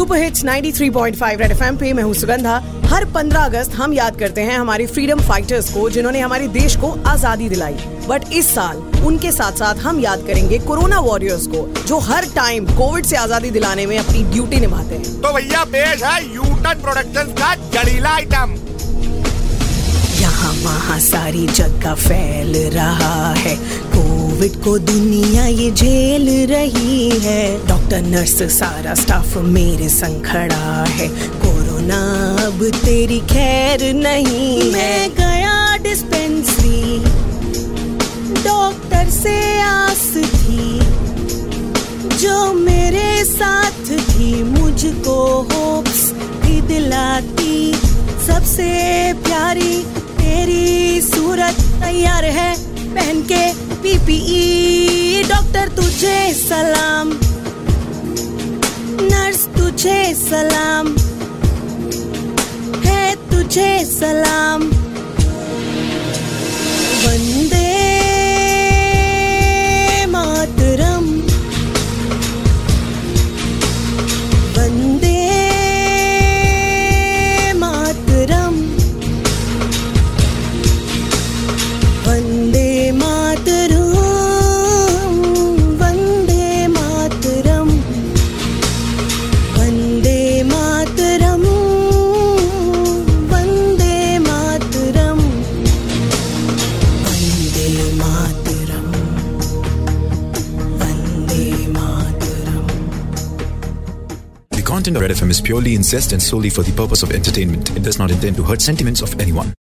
Super hits 93.5 red FM पे मैं हूँ सुगंधा। हर 15 अगस्त हम याद करते हैं हमारे फ्रीडम फाइटर्स को जिन्होंने हमारे देश को आज़ादी दिलाई। बट इस साल उनके साथ साथ हम याद करेंगे कोरोना वॉरियर्स को जो हर टाइम कोविड से आज़ादी दिलाने में अपनी ड्यूटी निभाते हैं। तो भैया पेश है यूटन प्रोडक्शन का जड़ीला आइटम यहाँ वहाँ सारी जगह फैल रहा है। कोविड को दुनिया ये झेल रही है। डॉक्टर नर्स सारा स्टाफ मेरे संग खड़ा है। कोरोना अब तेरी खैर नहीं मैं गया डिस्पेंसरी डॉक्टर से आस थी। जो मेरे साथ थी, मुझको होप्स भी दिलाती। सबसे प्यारी तेरी सूरत तैयार है पहन के। पीपीई डॉक्टर तुझे सलाम नर्स तुझे सलाम है तुझे सलाम। Content of Red FM is purely incest and solely for the purpose of entertainment. It does not intend to hurt sentiments of anyone.